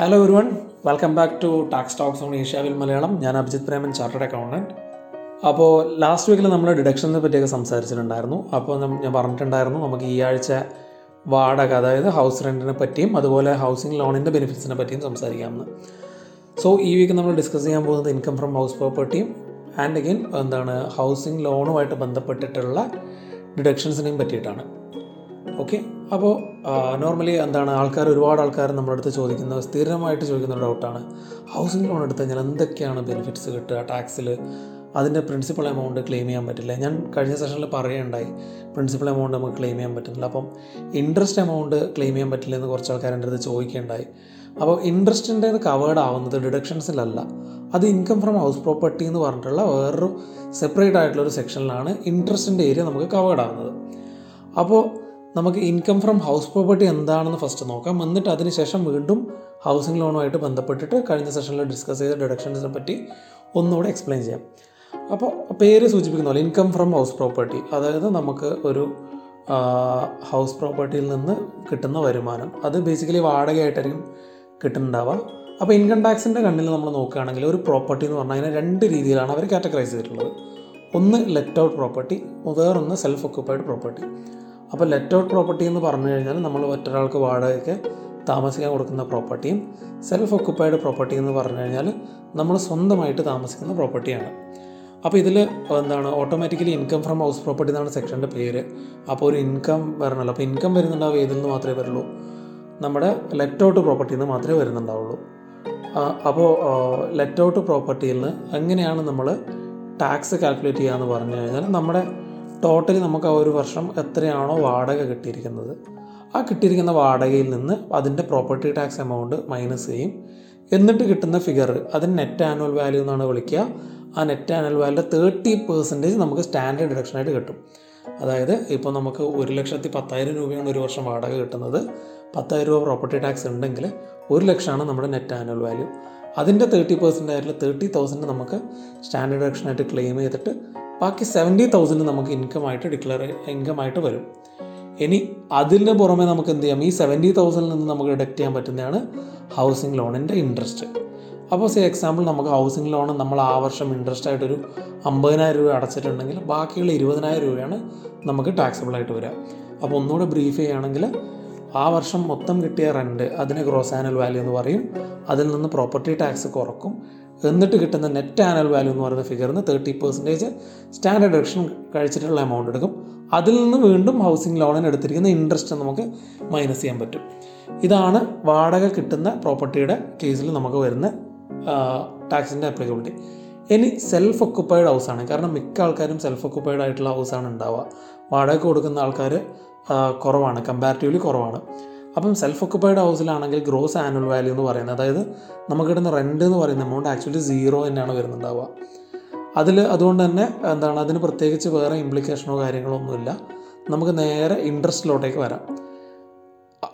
Hello everyone welcome back to tax talks on ഏഷ്യാവിൽ Malayalam ഞാൻ Abhijith Preman chartered accountant അപ്പോൾ last വീക്കിൽ നമ്മൾ ഡിഡക്ഷനെ പറ്റിയൊക്കെ സംസാരിച്ചിട്ടുണ്ടായിരുന്നു. അപ്പോൾ ഞാൻ പറഞ്ഞിട്ടുണ്ടായിരുന്നു നമുക്ക് ഈ ആഴ്ച വാടക അതായത് ഹൗസ് റെന്റിനെ പറ്റിയും അതുപോലെ ഹൗസിംഗ് ലോണിന്റെ ബെനിഫിറ്റ്സിനെ പറ്റിയും സംസാരിക്കാമെന്ന്. സോ ഈ വീക്ക് നമ്മൾ ഡിസ്കസ് ചെയ്യാൻ പോകുന്നത് ഇൻകം ഫ്രം ഹൗസ് പ്രോപ്പർട്ടിയും ആൻഡ് അഗെയിൻ എന്താണ് ഹൗസിംഗ് ലോണുമായിട്ട് ബന്ധപ്പെട്ടിട്ടുള്ള ഡിഡക്ഷൻസിനെയും പറ്റിയിട്ടാണ്. ഓക്കെ. അപ്പോൾ നോർമലി എന്താണ് ആൾക്കാർ ഒരുപാട് ആൾക്കാർ നമ്മുടെ അടുത്ത് ചോദിക്കുന്ന സ്ഥിരമായിട്ട് ചോദിക്കുന്ന ഒരു ഡൗട്ടാണ് ഹൗസിംഗ് ലോൺ എടുത്ത് കഴിഞ്ഞാൽ എന്തൊക്കെയാണ് ബെനിഫിറ്റ്സ് കിട്ടുക? ടാക്സിൽ അതിന്റെ പ്രിൻസിപ്പൽ എമൗണ്ട് ക്ലെയിം ചെയ്യാൻ പറ്റില്ല. ഞാൻ കഴിഞ്ഞ സെഷനിൽ പറയുകയുണ്ടായി പ്രിൻസിപ്പൽ എമൗണ്ട് നമുക്ക് ക്ലെയിം ചെയ്യാൻ പറ്റുന്നില്ല. അപ്പം ഇൻട്രസ്റ്റ് എമൗണ്ട് ക്ലെയിം ചെയ്യാൻ പറ്റില്ല എന്ന് കുറച്ച് ആൾക്കാർ എന്റെ അടുത്ത് ചോദിക്കുകയുണ്ടായി. അപ്പോൾ ഇൻട്രസ്റ്റിന്റെ കവേർഡ് ആവുന്നത് ഡിഡക്ഷൻസിലല്ല അത് ഇൻകം ഫ്രം ഹൗസ് പ്രോപ്പർട്ടി എന്ന് പറഞ്ഞിട്ടുള്ള വേറൊരു സെപ്പറേറ്റ് ആയിട്ടുള്ള ഒരു സെക്ഷനിലാണ് ഇൻട്രസ്റ്റിന്റെ ഏരിയ നമുക്ക് കവേർഡ് ആവുന്നത്. അപ്പോൾ നമുക്ക് ഇൻകം ഫ്രം ഹൗസ് പ്രോപ്പർട്ടി എന്താണെന്ന് ഫസ്റ്റ് നോക്കാം. എന്നിട്ട് അതിനുശേഷം വീണ്ടും ഹൗസിംഗ് ലോണുമായിട്ട് ബന്ധപ്പെട്ടിട്ട് കഴിഞ്ഞ സെഷനിൽ ഡിസ്കസ് ചെയ്ത ഡിഡക്ഷൻസിനെ പറ്റി ഒന്നുകൂടെ എക്സ്പ്ലെയിൻ ചെയ്യാം. അപ്പോൾ പേര് സൂചിപ്പിക്കുന്ന പോലെ ഇൻകം ഫ്രം ഹൗസ് പ്രോപ്പർട്ടി അതായത് നമുക്ക് ഒരു ഹൗസ് പ്രോപ്പർട്ടിയിൽ നിന്ന് കിട്ടുന്ന വരുമാനം. അത് ബേസിക്കലി വാടകയായിട്ടായിരിക്കും കിട്ടുന്നുണ്ടാവുക. അപ്പോൾ ഇൻകം ടാക്സിന്റെ കണ്ണിൽ നമ്മൾ നോക്കുകയാണെങ്കിൽ ഒരു പ്രോപ്പർട്ടി എന്ന് പറഞ്ഞാൽ അതിനെ രണ്ട് രീതിയിലാണ് അവർ കാറ്റഗറൈസ് ചെയ്തിട്ടുള്ളത്. ഒന്ന് ലെറ്റ് ഔട്ട് പ്രോപ്പർട്ടി വേറൊന്ന് സെൽഫ് ഒക്യുപ്പൈഡ് പ്രോപ്പർട്ടി അപ്പോൾ ലെറ്റ് ഔട്ട് പ്രോപ്പർട്ടി എന്ന് പറഞ്ഞു കഴിഞ്ഞാൽ നമ്മൾ മറ്റൊരാൾക്ക് വാടകയ്ക്ക് താമസിക്കാൻ കൊടുക്കുന്ന പ്രോപ്പർട്ടിയും സെൽഫ് ഒക്യുപ്പൈഡ് പ്രോപ്പർട്ടി എന്ന് പറഞ്ഞു കഴിഞ്ഞാൽ നമ്മൾ സ്വന്തമായിട്ട് താമസിക്കുന്ന പ്രോപ്പർട്ടിയാണ് അപ്പോൾ ഇതിൽ എന്താണ് automatically income from house property എന്നാണ് സെക്ഷന്റെ പേര്. അപ്പോൾ ഒരു ഇൻകം വരണമല്ലോ അപ്പോൾ ഇൻകം വരുന്നുണ്ടാവും ഏതിൽ നിന്ന് മാത്രമേ വരുള്ളൂ? നമ്മുടെ ലെറ്റ് ഔട്ട് പ്രോപ്പർട്ടിയിൽ നിന്ന് മാത്രമേ വരുന്നുണ്ടാവുള്ളൂ. അപ്പോൾ ലെറ്റ് ഔട്ട് പ്രോപ്പർട്ടിയിൽ നിന്ന് എങ്ങനെയാണ് നമ്മൾ ടാക്സ് കാൽക്കുലേറ്റ് ചെയ്യുക എന്ന് പറഞ്ഞു കഴിഞ്ഞാൽ നമ്മുടെ ടോട്ടലി നമുക്ക് ആ ഒരു വർഷം എത്രയാണോ വാടക കിട്ടിയിരിക്കുന്നത്. ആ കിട്ടിയിരിക്കുന്ന വാടകയിൽ നിന്ന് അതിന്റെ പ്രോപ്പർട്ടി ടാക്സ് എമൗണ്ട് മൈനസ് ചെയ്യും. എന്നിട്ട് കിട്ടുന്ന ഫിഗർ അതിന് നെറ്റ് ആനുവൽ വാല്യൂ എന്നാണ് വിളിക്കുക. ആ net annual value thirty percentage നമുക്ക് സ്റ്റാൻഡേർഡ് ഡിഡക്ഷനായിട്ട് കിട്ടും. അതായത് ഇപ്പോൾ നമുക്ക് ഒരു ലക്ഷത്തി പത്തായിരം രൂപയാണ് ഒരു വർഷം വാടക കിട്ടുന്നത്. പത്തായിരം രൂപ പ്രോപ്പർട്ടി ടാക്സ് ഉണ്ടെങ്കിൽ ഒരു ലക്ഷമാണ് നമ്മുടെ നെറ്റ് ആനുവൽ വാല്യൂ അതിന്റെ തേർട്ടി പെർസെന്റ് ആയിട്ടുള്ള തേർട്ടി തൗസൻഡ് നമുക്ക് സ്റ്റാൻഡേർഡ് ഡിഡക്ഷനായിട്ട് ക്ലെയിം ചെയ്തിട്ട് ബാക്കി സെവന്റി തൗസൻഡ് നമുക്ക് ഇൻകം ആയിട്ട് ഡിക്ലെയർ ഇൻകം ആയിട്ട് വരും. ഇനി അതിന് പുറമെ നമുക്ക് എന്ത് ചെയ്യാം? ഈ സെവന്റി തൗസൻഡിൽ നിന്ന് നമുക്ക് ഡിഡക്റ്റ് ചെയ്യാൻ പറ്റുന്നതാണ് ഹൗസിംഗ് ലോണിന്റെ ഇൻട്രസ്റ്റ് അപ്പോൾ സേ എക്സാമ്പിൾ നമുക്ക് ഹൗസിംഗ് ലോൺ നമ്മൾ ആ വർഷം ഇൻട്രസ്റ്റ് ആയിട്ടൊരു അമ്പതിനായിരം രൂപ അടച്ചിട്ടുണ്ടെങ്കിൽ ബാക്കിയുള്ള ഇരുപതിനായിരം രൂപയാണ് നമുക്ക് ടാക്സബിൾ ആയിട്ട് വരിക. അപ്പോൾ ഒന്നുകൂടെ ബ്രീഫ് ചെയ്യുകയാണെങ്കിൽ ആ വർഷം മൊത്തം കിട്ടിയ റെന്റ് അതിന് ഗ്രോസ് ആനുവൽ വാല്യൂ എന്ന് പറയും. അതിൽ നിന്ന് പ്രോപ്പർട്ടി ടാക്സ് കുറക്കും. എന്നിട്ട് കിട്ടുന്ന നെറ്റ് ആനുവൽ വാല്യൂ എന്ന് പറയുന്ന ഫിഗറിൽ നിന്ന് തേർട്ടി പെർസെന്റേജ് സ്റ്റാൻഡേർഡ് ഡിഡക്ഷൻ കഴിച്ചിട്ടുള്ള എമൗണ്ട് എടുക്കും. അതിൽ നിന്ന് വീണ്ടും ഹൗസിംഗ് ലോണിന് എടുത്തിരിക്കുന്ന ഇൻട്രസ്റ്റ് നമുക്ക് മൈനസ് ചെയ്യാൻ പറ്റും. ഇതാണ് വാടക കിട്ടുന്ന പ്രോപ്പർട്ടിയുടെ കേസിൽ നമുക്ക് വരുന്ന ടാക്സിന്റെ അപ്ലിക്കബിലിറ്റി ഇനി സെൽഫ് ഒക്കുപ്പൈഡ് ഹൗസാണ് കാരണം മിക്ക ആൾക്കാരും സെൽഫ് ഒക്കുപ്പൈഡ് ആയിട്ടുള്ള ഹൗസാണ് ഉണ്ടാവുക. വാടക കൊടുക്കുന്ന ആൾക്കാർ കുറവാണ്. കമ്പാരിറ്റീവ്ലി കുറവാണ്. അപ്പം സെൽഫ് ഒക്കുപ്പൈഡ് ഹൗസിലാണെങ്കിൽ ഗ്രോസ് ആനുവൽ വാല്യൂ എന്ന് പറയുന്നത് അതായത് നമുക്ക് കിട്ടുന്ന റെന്റ് എന്ന് പറയുന്ന എമൗണ്ട് ആക്ച്വലി സീറോ തന്നെയാണ് വരുന്നുണ്ടാവുക. അതിൽ അതുകൊണ്ട് തന്നെ എന്താണ് അതിന് പ്രത്യേകിച്ച് വേറെ ഇംപ്ലിക്കേഷനോ കാര്യങ്ങളോ ഒന്നുമില്ല. നമുക്ക് നേരെ ഇൻട്രസ്റ്റിലോട്ടേക്ക് വരാം.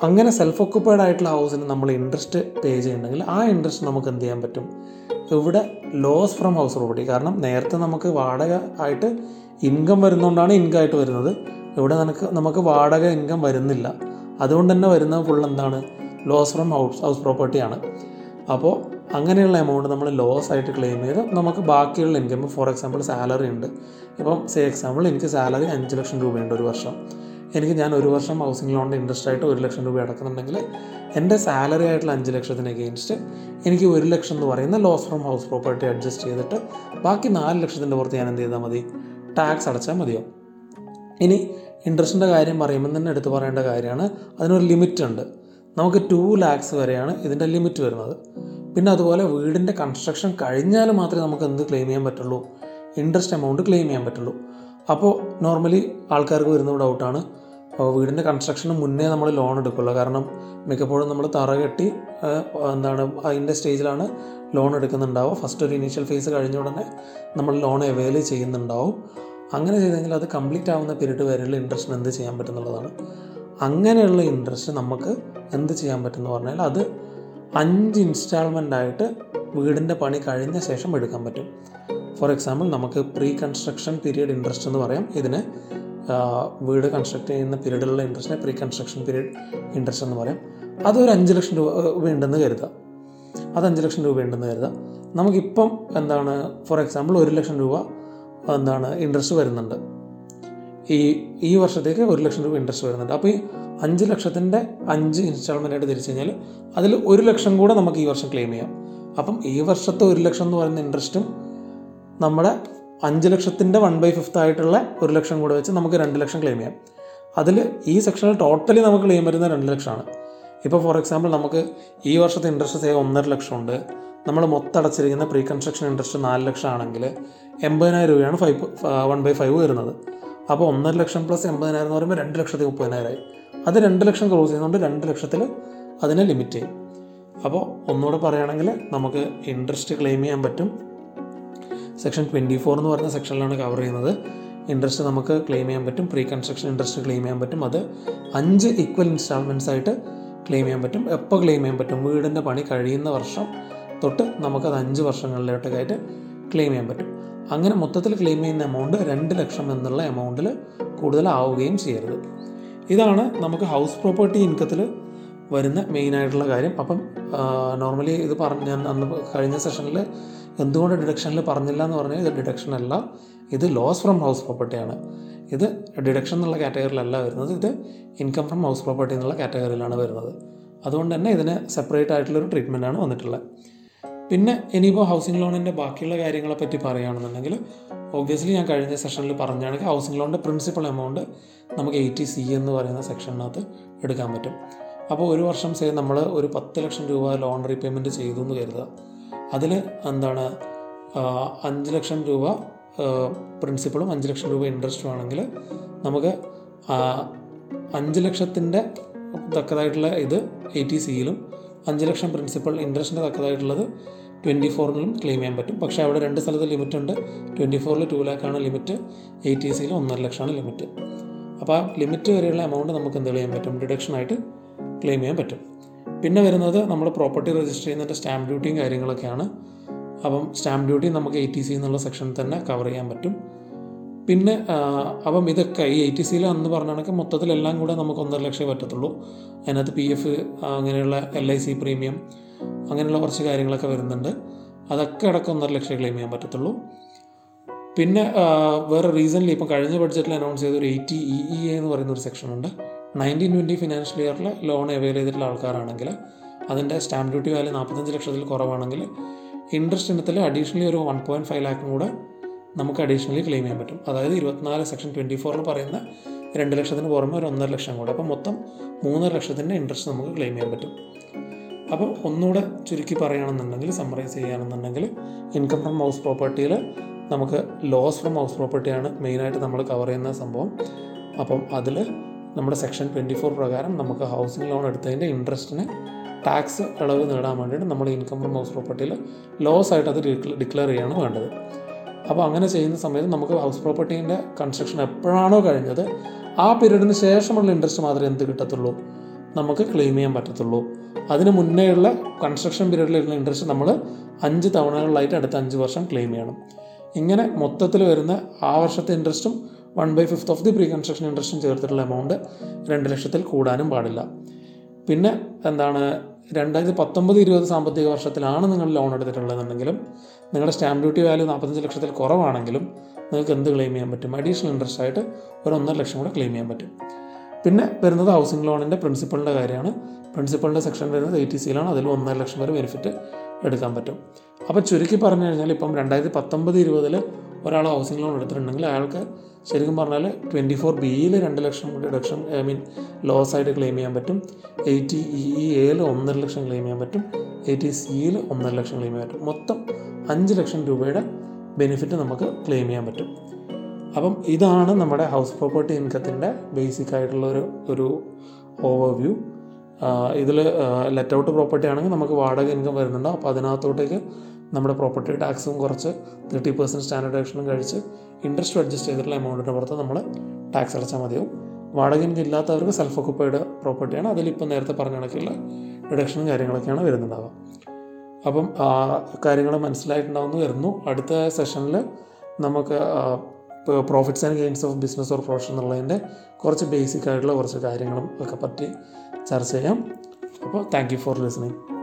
അങ്ങനെ സെൽഫ് ഒക്കുപ്പൈഡ് ആയിട്ടുള്ള ഹൗസിന് നമ്മൾ ഇൻട്രസ്റ്റ് പേ ചെയ്യുന്നുണ്ടെങ്കിൽ ആ ഇൻട്രസ്റ്റ് നമുക്ക് എന്ത് ചെയ്യാൻ പറ്റും? ഇവിടെ ലോസ് ഫ്രം ഹൗസ് പ്രോപ്പർട്ടി കാരണം നേരത്തെ നമുക്ക് വാടക ആയിട്ട് ഇൻകം വരുന്നതുകൊണ്ടാണ് ഇൻകം ആയിട്ട് വരുന്നത്. ഇവിടെ നമുക്ക് നമുക്ക് വാടക ഇൻകം വരുന്നില്ല. അതുകൊണ്ട് തന്നെ വരുന്ന ഫുൾ എന്താണ് ലോസ് ഫ്രം ഹൗസ് ഹൗസ് പ്രോപ്പർട്ടിയാണ് അപ്പോൾ അങ്ങനെയുള്ള എമൗണ്ട് നമ്മൾ ലോസ് ആയിട്ട് ക്ലെയിം ചെയ്ത് നമുക്ക് ബാക്കിയുള്ള ഇൻകം ഫോർ എക്സാമ്പിൾ സാലറി ഉണ്ട്. ഇപ്പം സേ എക്സാമ്പിൾ എനിക്ക് സാലറി അഞ്ച് ലക്ഷം രൂപയുണ്ട് ഒരു വർഷം. എനിക്ക് ഞാൻ ഒരു വർഷം ഹൗസിംഗ് ലോണിന്റെ ഇൻട്രസ്റ്റ് ആയിട്ട് ഒരു ലക്ഷം രൂപ അടക്കുന്നുണ്ടെങ്കിൽ എന്റെ സാലറി ആയിട്ടുള്ള അഞ്ച് ലക്ഷത്തിന് അഗെയിൻസ്റ്റ് എനിക്ക് ഒരു ലക്ഷം എന്ന് പറയുന്ന loss from house property adjust ചെയ്തിട്ട് ബാക്കി നാല് ലക്ഷത്തിന്റെ പുറത്ത് ഞാൻ എന്ത് ചെയ്താൽ മതി? ടാക്സ് അടച്ചാൽ മതിയോ? ഇനി ഇൻട്രസ്റ്റിന്റെ കാര്യം പറയുമ്പോൾ തന്നെ എടുത്തു പറയേണ്ട കാര്യമാണ്. അതിനൊരു ലിമിറ്റ് ഉണ്ട് നമുക്ക് ടു ലാക്സ് വരെയാണ് ഇതിന്റെ ലിമിറ്റ് വരുന്നത്. പിന്നെ അതുപോലെ വീടിന്റെ കൺസ്ട്രക്ഷൻ കഴിഞ്ഞാൽ മാത്രമേ നമുക്ക് എന്ത് ക്ലെയിം ചെയ്യാൻ പറ്റുള്ളൂ? ഇൻട്രസ്റ്റ് എമൗണ്ട് ക്ലെയിം ചെയ്യാൻ പറ്റുള്ളൂ. അപ്പോൾ നോർമലി ആൾക്കാർക്ക് വരുന്ന ഡൗട്ടാണ് വീടിന്റെ കൺസ്ട്രക്ഷന് മുന്നേ നമ്മൾ ലോൺ എടുക്കുള്ളൂ. കാരണം മിക്കപ്പോഴും നമ്മൾ തറ കെട്ടി എന്താണ് അതിന്റെ സ്റ്റേജിലാണ് ലോൺ എടുക്കുന്നുണ്ടാവുക. ഫസ്റ്റ് ഒരു ഇനീഷ്യൽ ഫേസ് കഴിഞ്ഞ ഉടനെ നമ്മൾ ലോൺ അവൈൽ ചെയ്യുന്നുണ്ടാവും. അങ്ങനെ ചെയ്തെങ്കിൽ അത് കംപ്ലീറ്റ് ആവുന്ന പീരീഡ് വരെയുള്ള ഇൻട്രസ്റ്റിന് എന്ത് ചെയ്യാൻ പറ്റുന്നുള്ളതാണ്. അങ്ങനെയുള്ള ഇൻട്രസ്റ്റ് നമുക്ക് എന്ത് ചെയ്യാൻ പറ്റുമെന്ന് പറഞ്ഞാൽ അത് അഞ്ച് ഇൻസ്റ്റാൾമെന്റ് ആയിട്ട് വീടിന്റെ പണി കഴിഞ്ഞ ശേഷം എടുക്കാൻ പറ്റും. ഫോർ എക്സാമ്പിൾ നമുക്ക് പ്രീ കൺസ്ട്രക്ഷൻ പീരീഡ് ഇൻട്രസ്റ്റ് എന്ന് പറയാം. ഇതിന് വീട് കൺസ്ട്രക്ട് ചെയ്യുന്ന പീരീഡിലുള്ള ഇൻട്രസ്റ്റിനെ പ്രീ കൺസ്ട്രക്ഷൻ പീരീഡ് ഇൻട്രസ്റ്റ് എന്ന് പറയാം. അതൊരു അഞ്ച് ലക്ഷം രൂപ ഉണ്ടെന്ന് കരുതുക. അത് അഞ്ച് ലക്ഷം രൂപ ഉണ്ടെന്ന് കരുതാം നമുക്കിപ്പം എന്താണ് ഫോർ എക്സാമ്പിൾ ഒരു ലക്ഷം രൂപ എന്താണ് ഇൻട്രസ്റ്റ് വരുന്നുണ്ട്. ഈ ഈ വർഷത്തേക്ക് ഒരു ലക്ഷം രൂപ ഇൻട്രസ്റ്റ് വരുന്നുണ്ട്. അപ്പോൾ ഈ അഞ്ച് ലക്ഷത്തിന്റെ അഞ്ച് ഇൻസ്റ്റാൾമെന്റ് ആയിട്ട് തിരിച്ചു കഴിഞ്ഞാൽ അതിൽ ഒരു ലക്ഷം കൂടെ നമുക്ക് ഈ വർഷം ക്ലെയിം ചെയ്യാം. അപ്പം ഈ വർഷത്തെ ഒരു ലക്ഷം എന്ന് പറയുന്ന ഇൻട്രസ്റ്റും നമ്മുടെ അഞ്ച് ലക്ഷത്തിന്റെ വൺ ബൈ ഫിഫ്ത്ത് ആയിട്ടുള്ള ഒരു ലക്ഷം കൂടെ വെച്ച് നമുക്ക് രണ്ട് ലക്ഷം ക്ലെയിം ചെയ്യാം. അതിൽ ഈ സെക്ഷനിൽ ടോട്ടലി നമുക്ക് ക്ലെയിം വരുന്നത് രണ്ട് ലക്ഷമാണ്. ഇപ്പോൾ ഫോർ എക്സാമ്പിൾ നമുക്ക് ഈ വർഷത്തെ ഇൻട്രസ്റ്റ് സേവ് ഒന്നര ലക്ഷം ഉണ്ട്. നമ്മൾ മൊത്തം അടച്ചിരിക്കുന്ന പ്രീ കൺസ്ട്രക്ഷൻ ഇൻട്രസ്റ്റ് നാല് ലക്ഷം ആണെങ്കിൽ എൺപതിനായിരം രൂപയാണ് ഫൈവ് വൺ ബൈ ഫൈവ് വരുന്നത്. അപ്പോൾ ഒന്നര ലക്ഷം പ്ലസ് എൺപതിനായിരം എന്ന് പറയുമ്പോൾ രണ്ട് ലക്ഷത്തി മുപ്പതിനായിരമായി അത് രണ്ട് ലക്ഷം ക്ലോസ് ചെയ്യുന്നതുകൊണ്ട് രണ്ട് ലക്ഷത്തിൽ അതിനെ ലിമിറ്റ് ചെയ്യും. അപ്പോൾ ഒന്നുകൂടെ പറയുകയാണെങ്കിൽ നമുക്ക് ഇൻട്രസ്റ്റ് ക്ലെയിം ചെയ്യാൻ പറ്റും. സെക്ഷൻ ട്വന്റി ഫോർ എന്ന് പറയുന്ന സെക്ഷനിലാണ് കവർ ചെയ്യുന്നത്. ഇൻട്രസ്റ്റ് നമുക്ക് ക്ലെയിം ചെയ്യാൻ പറ്റും. പ്രീ കൺസ്ട്രക്ഷൻ ഇൻട്രസ്റ്റ് ക്ലെയിം ചെയ്യാൻ പറ്റും. അത് അഞ്ച് ഈക്വൽ ഇൻസ്റ്റാൾമെന്റ്സ് ആയിട്ട് ക്ലെയിം ചെയ്യാൻ പറ്റും. എപ്പോൾ ക്ലെയിം ചെയ്യാൻ പറ്റും? വീടിന്റെ പണി കഴിയുന്ന വർഷം തൊട്ട് നമുക്കത് അഞ്ച് വർഷങ്ങളിലോട്ടൊക്കെയായിട്ട് ക്ലെയിം ചെയ്യാൻ പറ്റും. അങ്ങനെ മൊത്തത്തിൽ ക്ലെയിം ചെയ്യുന്ന എമൗണ്ട് രണ്ട് ലക്ഷം എന്നുള്ള എമൗണ്ടിൽ കൂടുതലാവുകയും ചെയ്യരുത്. ഇതാണ് നമുക്ക് ഹൗസ് പ്രോപ്പർട്ടി ഇൻകത്തിൽ വരുന്ന മെയിനായിട്ടുള്ള കാര്യം. അപ്പം നോർമലി ഇത് പറഞ്ഞ ഞാൻ അന്ന് കഴിഞ്ഞ സെഷനിൽ എന്തുകൊണ്ട് ഡിഡക്ഷനിൽ പറഞ്ഞില്ല എന്ന് പറഞ്ഞാൽ ഇത് ഡിഡക്ഷൻ അല്ല. ഇത് ലോസ് ഫ്രം ഹൗസ് പ്രോപ്പർട്ടിയാണ് ഇത് ഡിഡക്ഷൻ എന്നുള്ള കാറ്റഗറിയിലല്ല വരുന്നത്. ഇത് ഇൻകം ഫ്രം ഹൗസ് പ്രോപ്പർട്ടി എന്നുള്ള കാറ്റഗറിയിലാണ് വരുന്നത്. അതുകൊണ്ട് തന്നെ ഇതിന് സെപ്പറേറ്റ് ആയിട്ടുള്ളൊരു ആണ് വന്നിട്ടുള്ളത്. പിന്നെ ഇനിയിപ്പോൾ ഹൗസിംഗ് ലോണിന്റെ ബാക്കിയുള്ള കാര്യങ്ങളെ പറ്റി പറയുകയാണെന്നുണ്ടെങ്കിൽ ഒബ്വിയസ്ലി ഞാൻ കഴിഞ്ഞ സെഷനിൽ പറഞ്ഞാണെങ്കിൽ ഹൗസിംഗ് ലോണിന്റെ പ്രിൻസിപ്പൽ എമൗണ്ട് നമുക്ക് എയ്റ്റി സി എന്ന് പറയുന്ന സെക്ഷനകത്ത് എടുക്കാൻ പറ്റും. അപ്പോൾ ഒരു വർഷം സേ നമ്മൾ ഒരു പത്ത് ലക്ഷം രൂപ ലോൺ റീപേയ്മെന്റ് ചെയ്തു എന്ന് കരുതുക. അതിൽ എന്താണ് അഞ്ച് ലക്ഷം രൂപ പ്രിൻസിപ്പളും അഞ്ച് ലക്ഷം രൂപ ഇൻട്രസ്റ്റും ആണെങ്കിൽ നമുക്ക് അഞ്ച് ലക്ഷത്തിന്റെ തക്കതായിട്ടുള്ള ഇത് എയ്റ്റി സിയിലും അഞ്ച് ലക്ഷം പ്രിൻസിപ്പൽ ഇൻട്രസ്റ്റിന്റെ തക്കതായിട്ടുള്ളത് ട്വന്റി ഫോറിലും ക്ലെയിം ചെയ്യാൻ പറ്റും. പക്ഷേ അവിടെ രണ്ട് സ്ഥലത്ത് ലിമിറ്റ് ഉണ്ട്. ട്വന്റി ഫോറിൽ ടു ലാക്കാണ് ലിമിറ്റ് എയ്റ്റി സിയിൽ ഒന്നര ലക്ഷമാണ് ലിമിറ്റ് അപ്പോൾ ആ ലിമിറ്റ് വരെയുള്ള എമൗണ്ട് നമുക്ക് എന്ത് ചെയ്യാൻ പറ്റും? ഡിഡക്ഷൻ ആയിട്ട് ക്ലെയിം ചെയ്യാൻ പറ്റും. പിന്നെ വരുന്നത് നമ്മൾ പ്രോപ്പർട്ടി രജിസ്റ്റർ ചെയ്യുന്നതിന്റെ സ്റ്റാമ്പ് ഡ്യൂട്ടിയും കാര്യങ്ങളൊക്കെയാണ്. അപ്പം സ്റ്റാമ്പ് ഡ്യൂട്ടി നമുക്ക് എയ്റ്റി സി എന്നുള്ള സെക്ഷനിൽ തന്നെ കവർ ചെയ്യാൻ പറ്റും. പിന്നെ അപ്പം ഇതൊക്കെ ഈ എയ്റ്റി സിയിൽ അന്ന് പറഞ്ഞാണെങ്കിൽ മൊത്തത്തിലെല്ലാം കൂടെ നമുക്ക് ഒന്നര ലക്ഷമേ പറ്റത്തുള്ളൂ. അതിനകത്ത് പി എഫ് അങ്ങനെയുള്ള എൽ ഐ സി പ്രീമിയം അങ്ങനെയുള്ള കുറച്ച് കാര്യങ്ങളൊക്കെ വരുന്നുണ്ട്. അതൊക്കെ അടക്കം ഒന്നര ലക്ഷം ക്ലെയിം ചെയ്യാൻ പറ്റത്തുള്ളൂ. പിന്നെ വേറെ റീസൺലി ഇപ്പം കഴിഞ്ഞ ബഡ്ജറ്റിൽ അനൗൺസ് ചെയ്ത ഒരു എയ്റ്റി ഇ ഇ എ എന്ന് പറയുന്ന ഒരു സെക്ഷൻ ഉണ്ട് നയന്റീൻ ട്വന്റി ഫിനാൻഷ്യൽ ഇയറിൽ ലോൺ അവൈൽ ചെയ്തിട്ടുള്ള ആൾക്കാരാണെങ്കിൽ അതിന്റെ സ്റ്റാമ്പ് ഡ്യൂട്ടി വാല്യൂ നാൽപ്പത്തഞ്ച് ലക്ഷത്തിൽ കുറവാണെങ്കിൽ ഇൻട്രസ്റ്റ് ഇനത്തിൽ അഡീഷണലി ഒരു വൺ പോയിന്റ് ഫൈവ് ലാക്കും കൂടെ നമുക്ക് അഡീഷണലി ക്ലെയിം ചെയ്യാൻ പറ്റും. അതായത് ഇരുപത്തിനാല് സെക്ഷൻ ട്വന്റി ഫോറിൽ പറയുന്ന രണ്ട് ലക്ഷത്തിന് പുറമെ ഒരു ഒന്നര ലക്ഷം കൂടെ. അപ്പോൾ മൊത്തം മൂന്നര ലക്ഷത്തിന്റെ ഇൻട്രസ്റ്റ് നമുക്ക് ക്ലെയിം ചെയ്യാൻ പറ്റും. അപ്പോൾ ഒന്നുകൂടെ ചുരുക്കി പറയുകയാണെന്നുണ്ടെങ്കിൽ സമ്മറൈസ് ചെയ്യുകയാണെന്നുണ്ടെങ്കിൽ ഇൻകം ഫ്രം ഹൗസ് പ്രോപ്പർട്ടിയിൽ നമുക്ക് ലോസ് ഫ്രം ഹൗസ് പ്രോപ്പർട്ടിയാണ് മെയിനായിട്ട് നമ്മൾ കവർ ചെയ്യുന്ന സംഭവം. അപ്പം അതിൽ നമ്മുടെ സെക്ഷൻ ട്വന്റി ഫോർ പ്രകാരം നമുക്ക് ഹൗസിംഗ് ലോൺ എടുത്തതിന്റെ ഇൻട്രസ്റ്റിന് ടാക്സ് ഇളവ് നേടാൻ വേണ്ടിയിട്ട് നമ്മൾ ഇൻകം ഫ്രം ഹൗസ് പ്രോപ്പർട്ടിയിൽ ലോസ് ആയിട്ട് അത് ഡിക്ലെയർ ചെയ്യാണ് വേണ്ടത്. അപ്പോൾ അങ്ങനെ ചെയ്യുന്ന സമയത്ത് നമുക്ക് ഹൗസ് പ്രോപ്പർട്ടീന്റെ കൺസ്ട്രക്ഷൻ എപ്പോഴാണോ കഴിഞ്ഞത് ആ പീരീഡിന് ശേഷമുള്ള ഇൻട്രസ്റ്റ് മാത്രമേ എന്ത് കിട്ടത്തുള്ളൂ? നമുക്ക് ക്ലെയിം ചെയ്യാൻ പറ്റത്തുള്ളൂ. അതിന് മുന്നേയുള്ള കൺസ്ട്രക്ഷൻ പീരീഡിലുള്ള ഇൻട്രസ്റ്റ് നമ്മൾ അഞ്ച് തവണകളിലായിട്ട് അടുത്ത അഞ്ച് വർഷം ക്ലെയിം ചെയ്യണം. ഇങ്ങനെ മൊത്തത്തിൽ വരുന്ന ആ വർഷത്തെ ഇൻട്രസ്റ്റും one by fifth of the pre construction ഇൻട്രസ്റ്റും ചേർത്തിട്ടുള്ള എമൗണ്ട് രണ്ട് ലക്ഷത്തിൽ കൂടാനും പാടില്ല. പിന്നെ എന്താണ് രണ്ടായിരത്തി പത്തൊമ്പത് ഇരുപത് സാമ്പത്തിക വർഷത്തിലാണ് നിങ്ങൾ ലോൺ എടുത്തിട്ടുള്ളതെന്നുണ്ടെങ്കിലും നിങ്ങളുടെ സ്റ്റാമ്പ് ഡ്യൂട്ടി വാല്യൂ നാൽപ്പത്തഞ്ച് ലക്ഷത്തിൽ കുറവാണെങ്കിലും നിങ്ങൾക്ക് എന്ത് ക്ലെയിം ചെയ്യാൻ പറ്റും? അഡീഷണൽ ഇൻട്രസ്റ്റ് ആയിട്ട് ഒരു ഒന്നര ലക്ഷം കൂടെ ക്ലെയിം ചെയ്യാൻ പറ്റും. പിന്നെ വരുന്നത് ഹൗസിംഗ് ലോണിന്റെ പ്രിൻസിപ്പളിന്റെ കാര്യമാണ്. പ്രിൻസിപ്പളിന്റെ സെക്ഷൻ വരുന്നത് എയ്റ്റി സിയിലാണ് അതിൽ ഒന്നര ലക്ഷം വരെ ബെനിഫിറ്റ് എടുക്കാൻ പറ്റും. അപ്പോൾ ചുരുക്കി പറഞ്ഞു കഴിഞ്ഞാൽ ഇപ്പം രണ്ടായിരത്തി പത്തൊമ്പത് ഇരുപതിൽ ഒരാൾ ഹൗസിംഗ് ലോൺ എടുത്തിട്ടുണ്ടെങ്കിൽ അയാൾക്ക് ശരിക്കും പറഞ്ഞാൽ ട്വന്റി ഫോർ ബിയിൽ രണ്ട് ലക്ഷം ഡിഡക്ഷൻ ഐ മീൻ ലോസ് ആയിട്ട് ക്ലെയിം ചെയ്യാൻ പറ്റും. എയ്റ്റി ഇ ഇ എയിൽ ഒന്നര ലക്ഷം ക്ലെയിം ചെയ്യാൻ പറ്റും. എയ്റ്റി സിയിൽ ഒന്നര ലക്ഷം ക്ലെയിം ചെയ്യാൻ പറ്റും. മൊത്തം അഞ്ച് ലക്ഷം രൂപയുടെ ബെനിഫിറ്റ് നമുക്ക് ക്ലെയിം ചെയ്യാൻ പറ്റും. അപ്പം ഇതാണ് നമ്മുടെ ഹൗസ് പ്രോപ്പർട്ടി ഇൻകത്തിന്റെ ബേസിക് ആയിട്ടുള്ള ഒരു ഒരു ഓവർവ്യൂ ഇതിൽ ലെറ്റ് ഔട്ട് പ്രോപ്പർട്ടി ആണെങ്കിൽ നമുക്ക് വാടക ഇൻകം വരുന്നുണ്ട്. അപ്പോൾ അതിനകത്തോട്ടേക്ക് നമ്മുടെ പ്രോപ്പർട്ടി ടാക്സും കുറച്ച് തേർട്ടി പെർസെന്റ് സ്റ്റാൻഡേർഡ് ആക്ഷനും കഴിച്ച് ഇൻട്രസ്റ്റ് അഡ്ജസ്റ്റ് ചെയ്തിട്ടുള്ള എമൗണ്ടിന്റെ പുറത്ത് നമ്മൾ ടാക്സ് അടച്ചാൽ മതിയാവും. വാടക ഇൻകം ഇല്ലാത്തവർക്ക് സെൽഫ് ഒക്കുപ്പൈഡ് പ്രോപ്പർട്ടിയാണ് അതിലിപ്പോൾ നേരത്തെ പറഞ്ഞ കണക്കുള്ള ഡിഡക്ഷനും കാര്യങ്ങളൊക്കെയാണ് വരുന്നുണ്ടാവുക. അപ്പം കാര്യങ്ങൾ മനസ്സിലായിട്ടുണ്ടാവുമെന്ന് വരുന്നു. അടുത്ത സെഷനിൽ നമുക്ക് profits and gains of business or profession എന്നുള്ളതിന്റെ കുറച്ച് ബേസിക് ആയിട്ടുള്ള കുറച്ച് കാര്യങ്ങളും ഒക്കെ പറ്റി ചർച്ച ചെയ്യാം. അപ്പോൾ താങ്ക് യു ഫോർ ലിസണിങ്